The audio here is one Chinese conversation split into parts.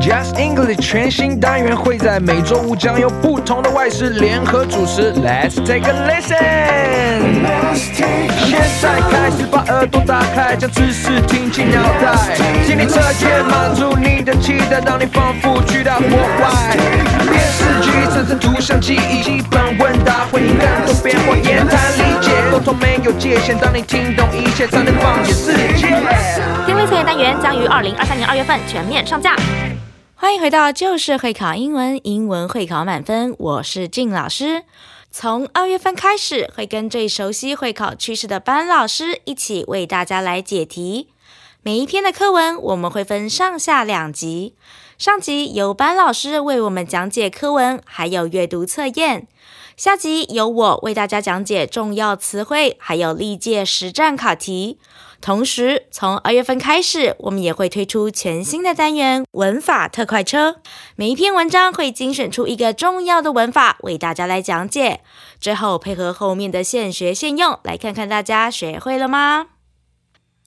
Just English 全新单元会在每周五将由不同的外师联合主持。Let's take a listen。现在开始把耳朵打开，将知识听进脑袋，听力测验满足你的期待，让你仿佛去到国外。电视剧产生图像记忆，基本问答会更多变化，言谈理解沟通没有界限，当你听懂一切，才能放眼世界。听力测验单元将于二零二三年二月份全面上架。欢迎回到就是会考英文，英文会考满分。我是静老师。从二月份开始，会跟最熟悉会考趋势的班老师一起为大家来解题。每一篇的课文我们会分上下两集，上集由班老师为我们讲解课文，还有阅读测验；下集由我为大家讲解重要词汇，还有历届实战考题。同时，从二月份开始，我们也会推出全新的单元——文法特快车。每一篇文章会精选出一个重要的文法，为大家来讲解。最后配合后面的现学现用，来看看大家学会了吗？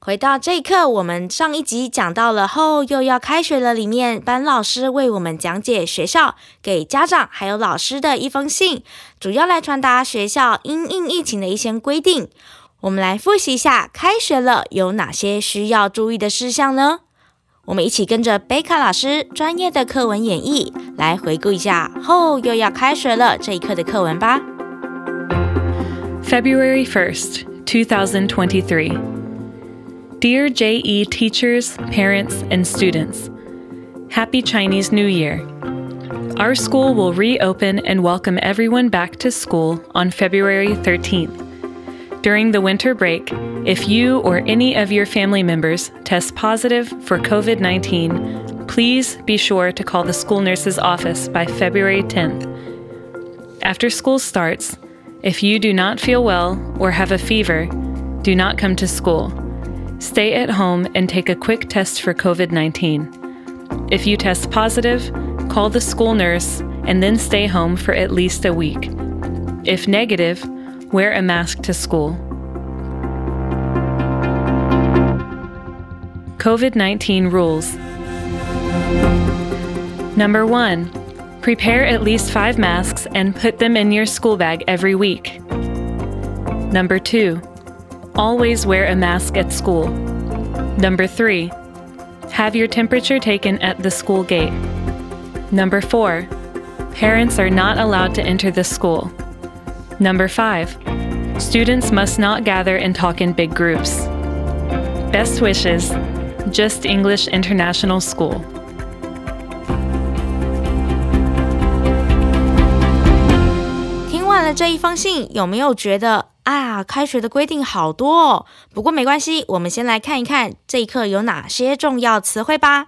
回到这一课，我们上一集讲到了后又要开学了，里面班老师为我们讲解学校给家长还有老师的一封信，主要来传达学校因应疫情的一些规定。我们来复习一下，开学了有哪些需要注意的事项呢？我们一起跟着贝卡老师专业的课文演绎，来回顾一下后又要开学了这一课的课文吧。February 1st, 2023. Dear JE teachers, parents, and students, Happy Chinese New Year. Our school will reopen and welcome everyone back to school on February 13th. During the winter break, if you or any of your family members test positive for COVID 19, please be sure to call the school nurse's office by February 10th. After school starts, if you do not feel well or have a fever, do not come to school. Stay at home and take a quick test for COVID 19. If you test positive, call the school nurse and then stay home for at least a week. If negative, wear a mask to school. COVID 19 rules. Number one, prepare at least five masks and put them in your school bag every week. Number two, always wear a mask at school. Number three, have your temperature taken at the school gate. Number four, parents are not allowed to enter the school. Number five, students must not gather and talk in big groups. Best wishes, Just English International School. 听完了这一封信，有没有觉得啊，开学的规定好多哦？不过没关系，我们先来看一看这一课有哪些重要词汇吧。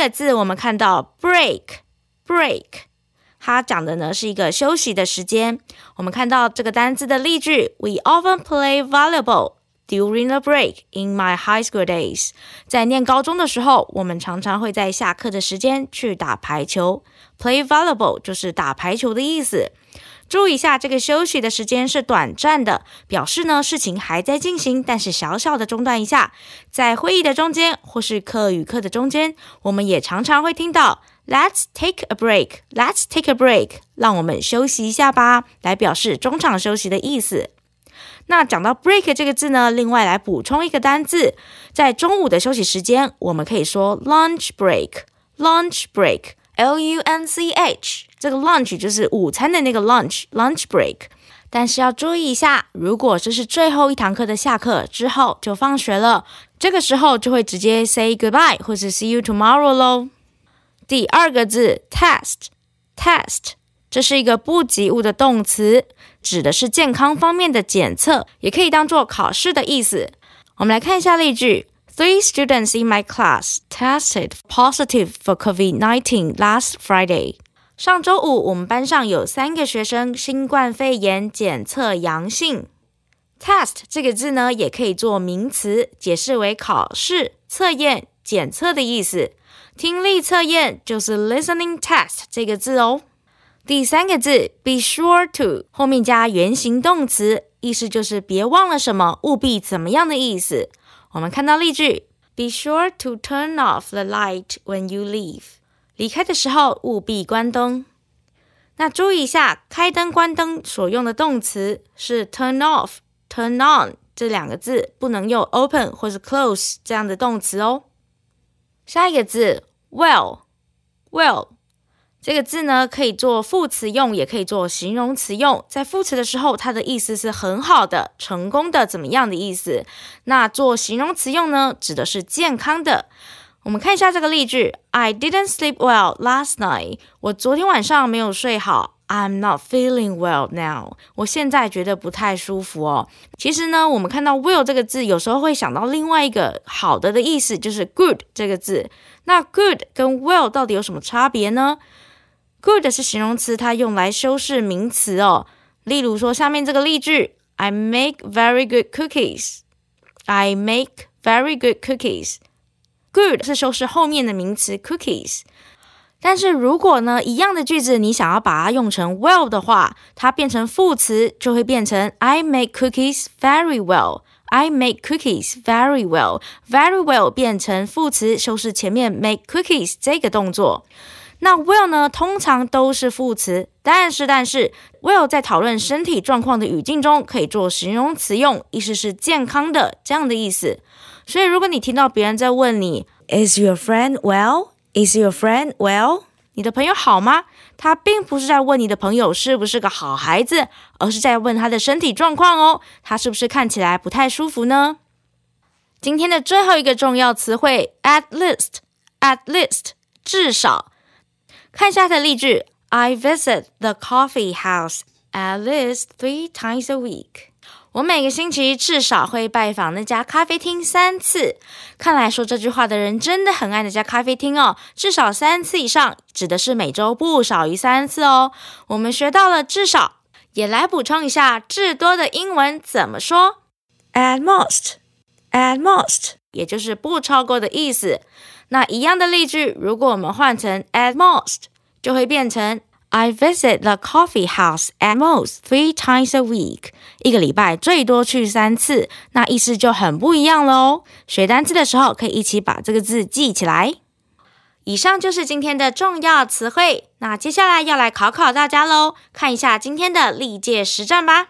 这个字，我们看到 break，break，它讲的呢是一个休息的时间。我们看到这个单字的例句：We often play volleyball during the break in my high school days。在念高中的时候，我们常常会在下课的时间去打排球。Play volleyball 就是打排球的意思。注意一下，这个休息的时间是短暂的，表示呢事情还在进行，但是小小的中断一下。在会议的中间，或是课与课的中间，我们也常常会听到 "Let's take a break", "Let's take a break"，让我们休息一下吧，来表示中场休息的意思。那讲到 break 这个字呢，另外来补充一个单字，在中午的休息时间，我们可以说 lunch break，lunch break lunch。这个 lunch 就是午餐的那个 lunch，lunch break。但是要注意一下，如果这是最后一堂课的下课之后就放学了，这个时候就会直接 say goodbye 或是 see you tomorrow 喽。第二个字 test，test，这是一个不及物的动词，指的是健康方面的检测，也可以当做考试的意思。我们来看一下例句：Three students in my class tested positive for COVID-19 last Friday. 上周五，我们班上有三个学生新冠肺炎检测阳性。test 这个字呢，也可以做名词，解释为考试、测验、检测的意思。听力测验就是 listening test 这个字哦。第三个字，be sure to 后面加原形动词，意思就是别忘了什么，务必怎么样的意思。我们看到例句：Be sure to turn off the light when you leave。离开的时候务必关灯。那注意一下，开灯、关灯所用的动词是 turn off、turn on 这两个字，不能用 open 或是 close 这样的动词哦。下一个字，well，well。 这个字呢，可以做副词用，也可以做形容词用。在副词的时候，它的意思是很好的、成功的、怎么样的意思。那做形容词用呢，指的是健康的。我们看一下这个例句：I didn't sleep well last night。我昨天晚上没有睡好。I'm not feeling well now。我现在觉得不太舒服哦。其实呢，我们看到 well 这个字，有时候会想到另外一个好的的意思，就是 good 这个字。那 good 跟 well 到底有什么差别呢？Good 是形容词，它用来修饰名词哦。例如说，下面这个例句：I make very good cookies. I make very good cookies. Good 是修饰后面的名词 cookies。但是如果呢，一样的句子你想要把它用成 well 的话，它变成副词就会变成 I make cookies very well. I make cookies very well. Very well 变成副词，修饰前面 make cookies 这个动作。那 well 呢，通常都是副词，但是但是 well 在讨论身体状况的语境中，可以做形容词用，意思是健康的这样的意思。所以如果你听到别人在问你 Is your friend well? Is your friend well? 你的朋友好吗？他并不是在问你的朋友是不是个好孩子，而是在问他的身体状况哦。他是不是看起来不太舒服呢？今天的最后一个重要词汇 at least，at least 至少。看一下它的例句：I visit the coffee house at least three times a week。我每个星期至少会拜访那家咖啡厅三次。看来说这句话的人真的很爱那家咖啡厅哦，至少三次以上，指的是每周不少于三次哦。我们学到了至少，也来补充一下至多的英文怎么说：at most，at most，也就是不超过的意思。那一样的例句，如果我们换成 at most，就会变成 I visit the coffee house at most three times a week。一个礼拜最多去三次，那意思就很不一样了哦。学单词的时候，可以一起把这个字记起来。以上就是今天的重要词汇。那接下来要来考考大家喽，看一下今天的历届实战吧。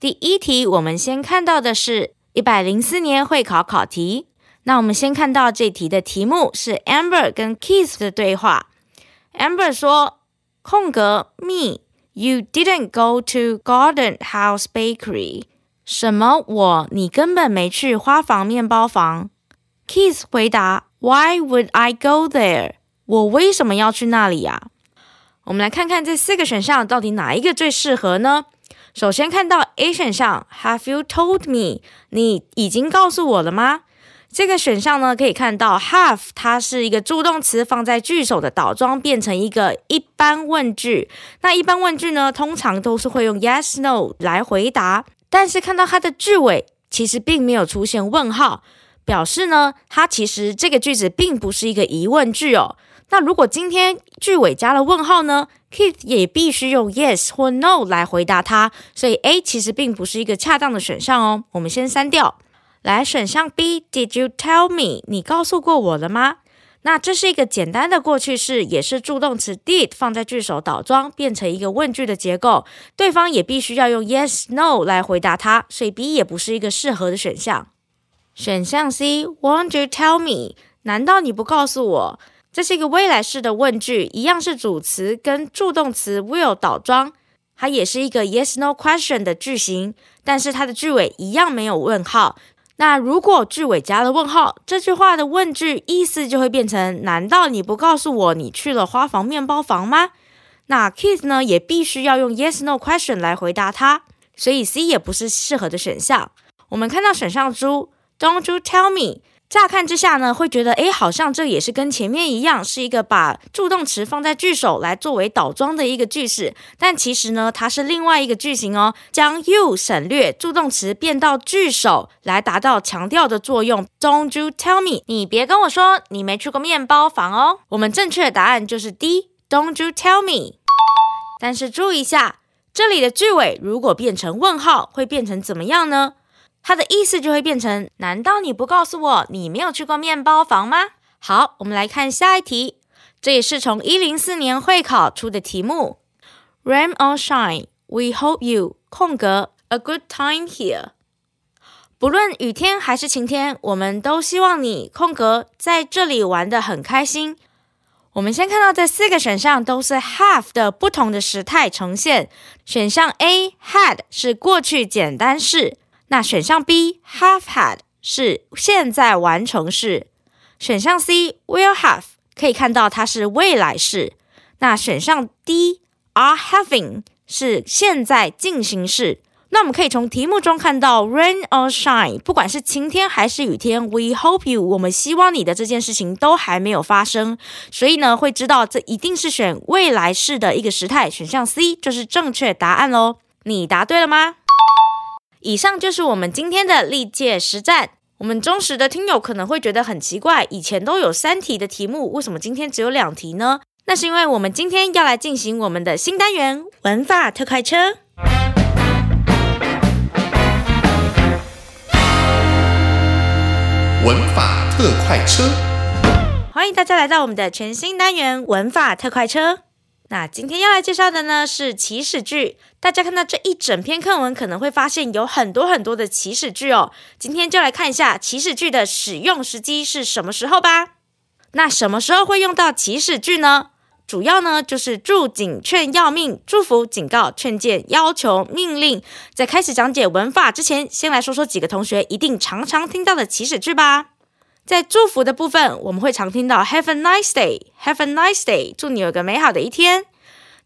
第一题，我们先看到的是一百零四年会考考题。那我们先看到这题的题目是 Amber 跟 Keith 的对话。Amber 说：“空格 me, you didn't go to Garden House Bakery。”什么？我？你根本没去花房面包房。Keith 回答：“Why would I go there？” 我为什么要去那里呀？我们来看看这四个选项到底哪一个最适合呢？首先看到 A 选项，Have you told me？你已经告诉我了吗？这个选项呢，可以看到 have 它是一个助动词，放在句首的倒装，变成一个一般问句。那一般问句呢，通常都是会用 yes no 来回答。但是看到它的句尾，其实并没有出现问号，表示呢，它其实这个句子并不是一个疑问句哦。那如果今天句尾加了问号呢？Keith 也必须用 yes 或 no 来回答它，所以 A 其实并不是一个恰当的选项哦。我们先删掉。来，选项 B，Did you tell me？你告诉过我了吗？那这是一个简单的过去式，也是助动词 did 放在句首倒装，变成一个问句的结构。对方也必须要用 yes no 来回答它，所以 B 也不是一个适合的选项。选项 C，Won't you tell me？难道你不告诉我？这是一个未来式的问句，一样是主词跟助动词 will 倒装，它也是一个 yes no question 的句型，但是它的句尾一样没有问号。那如果句尾加了问号，这句话的问句意思就会变成：难道你不告诉我你去了花房面包房吗？那 Keith 呢也必须要用 yes no question 来回答它，所以 C 也不是适合的选项。我们看到选项 D，Don't you tell me。乍看之下呢，会觉得诶，好像这也是跟前面一样，是一个把助动词放在句首来作为倒装的一个句式。但其实呢，它是另外一个句型哦，将 you 省略，助动词变到句首来达到强调的作用。Don't you tell me？你别跟我说你没去过面包房哦。我们正确的答案就是 D。Don't you tell me？但是注意一下，这里的句尾如果变成问号，会变成怎么样呢？它的意思就会变成：难道你不告诉我你没有去过面包房吗？好，我们来看下一题，这也是从一零四年会考出的题目。Rain or shine, we hope you 空格 a good time here。不论雨天还是晴天，我们都希望你空格在这里玩的很开心。我们先看到这四个选项都是 have 的不同的时态呈现。选项 A had 是过去简单式。那选项 B have had 是现在完成式，选项 C will have 可以看到它是未来式，那选项 D are having 是现在进行式。那我们可以从题目中看到 rain or shine，不管是晴天还是雨天，we hope you 我们希望你的这件事情都还没有发生，所以呢会知道这一定是选未来式的一个时态，选项 C 就是正确答案喽。你答对了吗？以上就是我们今天的历届实战。我们忠实的听友可能会觉得很奇怪，以前都有三题的题目，为什么今天只有两题呢？那是因为我们今天要来进行我们的新单元——文法特快车。文法特快车，欢迎大家来到我们的全新单元——文法特快车。那今天要来介绍的呢是祈使句。大家看到这一整篇课文，可能会发现有很多很多的祈使句哦。今天就来看一下祈使句的使用时机是什么时候吧。那什么时候会用到祈使句呢？主要呢就是祝警劝要命、祝福、警告、劝谏、要求、命令。在开始讲解文法之前，先来说说几个同学一定常常听到的祈使句吧。在祝福的部分，我们会常听到 Have a nice day, Have a nice day，祝你有个美好的一天。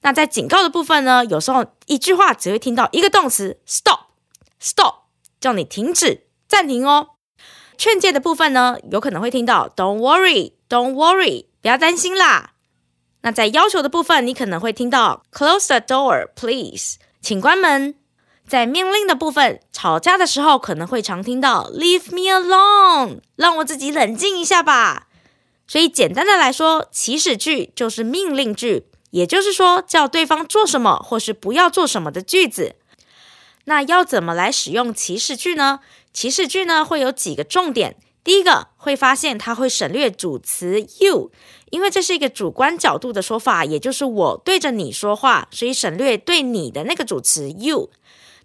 那在警告的部分呢，有时候一句话只会听到一个动词 Stop，Stop，叫你停止、暂停哦。劝诫的部分呢，有可能会听到 Don't worry, Don't worry，不要担心啦。那在要求的部分，你可能会听到 Close the door, please，请关门。在命令的部分，吵架的时候可能会常听到 "Leave me alone"，让我自己冷静一下吧。所以简单的来说，祈使句就是命令句，也就是说叫对方做什么或是不要做什么的句子。那要怎么来使用祈使句呢？祈使句呢会有几个重点。第一个会发现它会省略主词 you，因为这是一个主观角度的说法，也就是我对着你说话，所以省略对你的那个主词 you。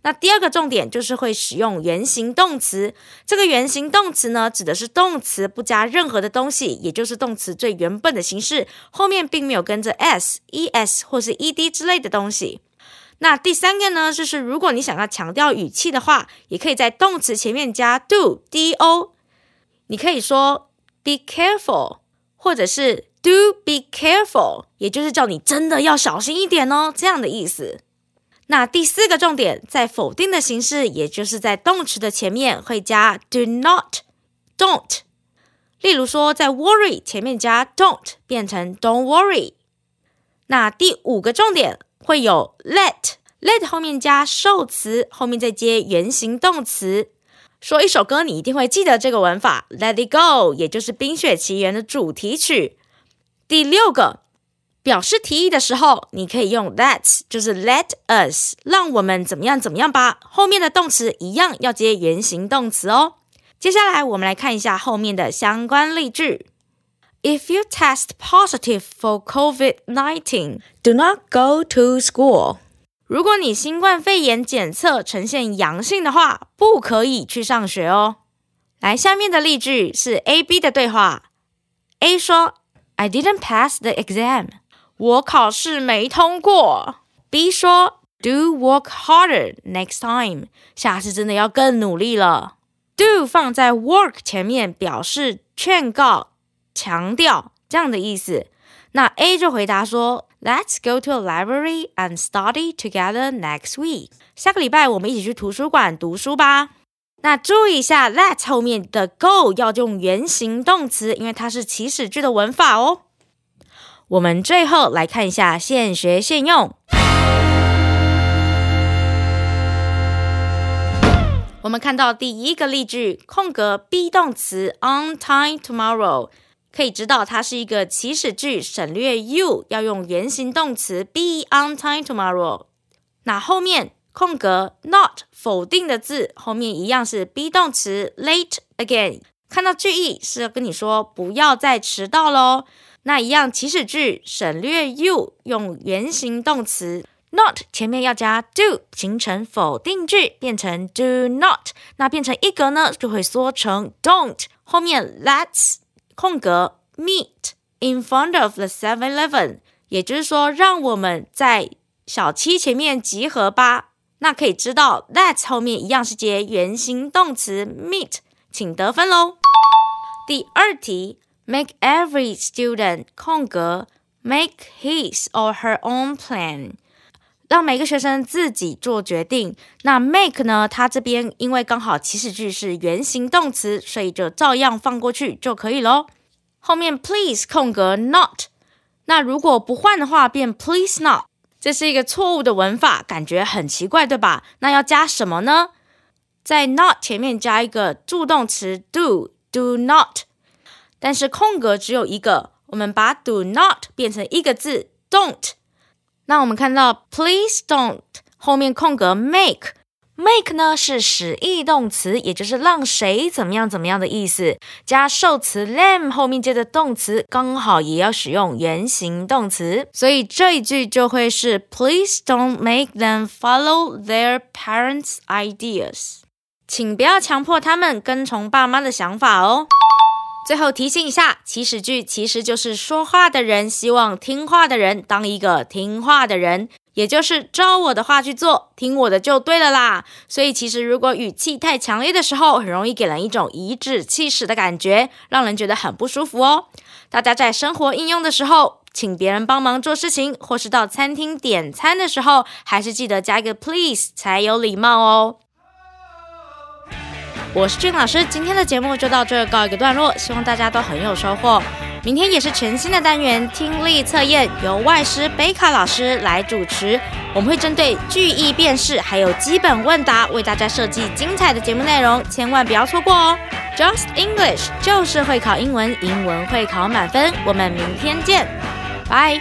那第二个重点就是会使用原形动词。这个原形动词呢，指的是动词不加任何的东西，也就是动词最原本的形式，后面并没有跟着 s、es 或是 ed 之类的东西。那第三个呢，就是如果你想要强调语气的话，也可以在动词前面加 do，d-o。你可以说 be careful，或者是 do be careful，也就是叫你真的要小心一点哦，这样的意思。那第四个重点，在否定的形式，也就是在动词的前面会加 do not，don't。例如说，在 worry 前面加 don't，变成 don't worry。那第五个重点会有 let，let 后面加受词，后面再接原形动词。说一首歌，你一定会记得这个文法，Let it go，也就是《冰雪奇缘》的主题曲。第六个。表示提议的时候，你可以用 Let's，就是 Let us，让我们怎么样怎么样吧。后面的动词一样要接原形动词哦。接下来我们来看一下后面的相关例句。If you test positive for COVID-19, do not go to school。如果你新冠肺炎检测呈现阳性的话，不可以去上学哦。来，下面的例句是 A、B 的对话。A 说：“I didn't pass the exam。”我考试没通过。B 说：“Do work harder next time。”下次真的要更努力了。Do 放在 work 前面，表示劝告、强调这样的意思。那 A 就回答说：“Let's go to a library and study together next week。”下个礼拜我们一起去图书馆读书吧。那注意一下，that 后面的 go 要用原形动词，因为它是祈使句的文法哦。我们最后来看一下现学现用。我们看到第一个例句，空格 be 动词 on time tomorrow，可以知道它是一个祈使句，省略 you 要用原形动词 be on time tomorrow。那后面空格 not 否定的字后面一样是 be 动词 late again，看到句意是要跟你说不要再迟到喽。那一样祈使句省略 you 用原形动词 not 前面要加 do 形成否定句变成 do not，那变成一格呢就会缩成 don't，后面 let's 空格 meet in front of the Seven Eleven，也就是说让我们在小七前面集合吧。那可以知道 let's 后面一样是接原形动词 meet，请得分喽。第二题。Make every student 空格 make his or her own plan，让每个学生自己做决定。那 make 呢？它这边因为刚好祈使句是原形动词，所以就照样放过去就可以喽。后面 please 空格 not，那如果不换的话变 please not，这是一个错误的文法，感觉很奇怪，对吧？那要加什么呢？在 not 前面加一个助动词 do，do not。但是空格只有一个，我们把 do not 变成一个字 don't。那我们看到 please don't 后面空格 make make 呢是使役动词，也就是让谁怎么样怎么样的意思。加受词 them 后面接的动词刚好也要使用原形动词，所以这一句就会是 please don't make them follow their parents' ideas。请不要强迫他们跟从爸妈的想法哦。最后提醒一下，祈使句其实就是说话的人希望听话的人当一个听话的人，也就是照我的话去做，听我的就对了啦。所以其实如果语气太强烈的时候，很容易给人一种颐指气使的感觉，让人觉得很不舒服哦。大家在生活应用的时候，请别人帮忙做事情，或是到餐厅点餐的时候，还是记得加一个 please 才有礼貌哦。我是俊老师，今天的节目就到这告一个段落，希望大家都很有收获。明天也是全新的单元听力测验，由外师贝卡老师来主持。我们会针对句意辨识还有基本问答，为大家设计精彩的节目内容，千万不要错过哦！Just English 就是会考英文，英文会考满分。我们明天见，拜。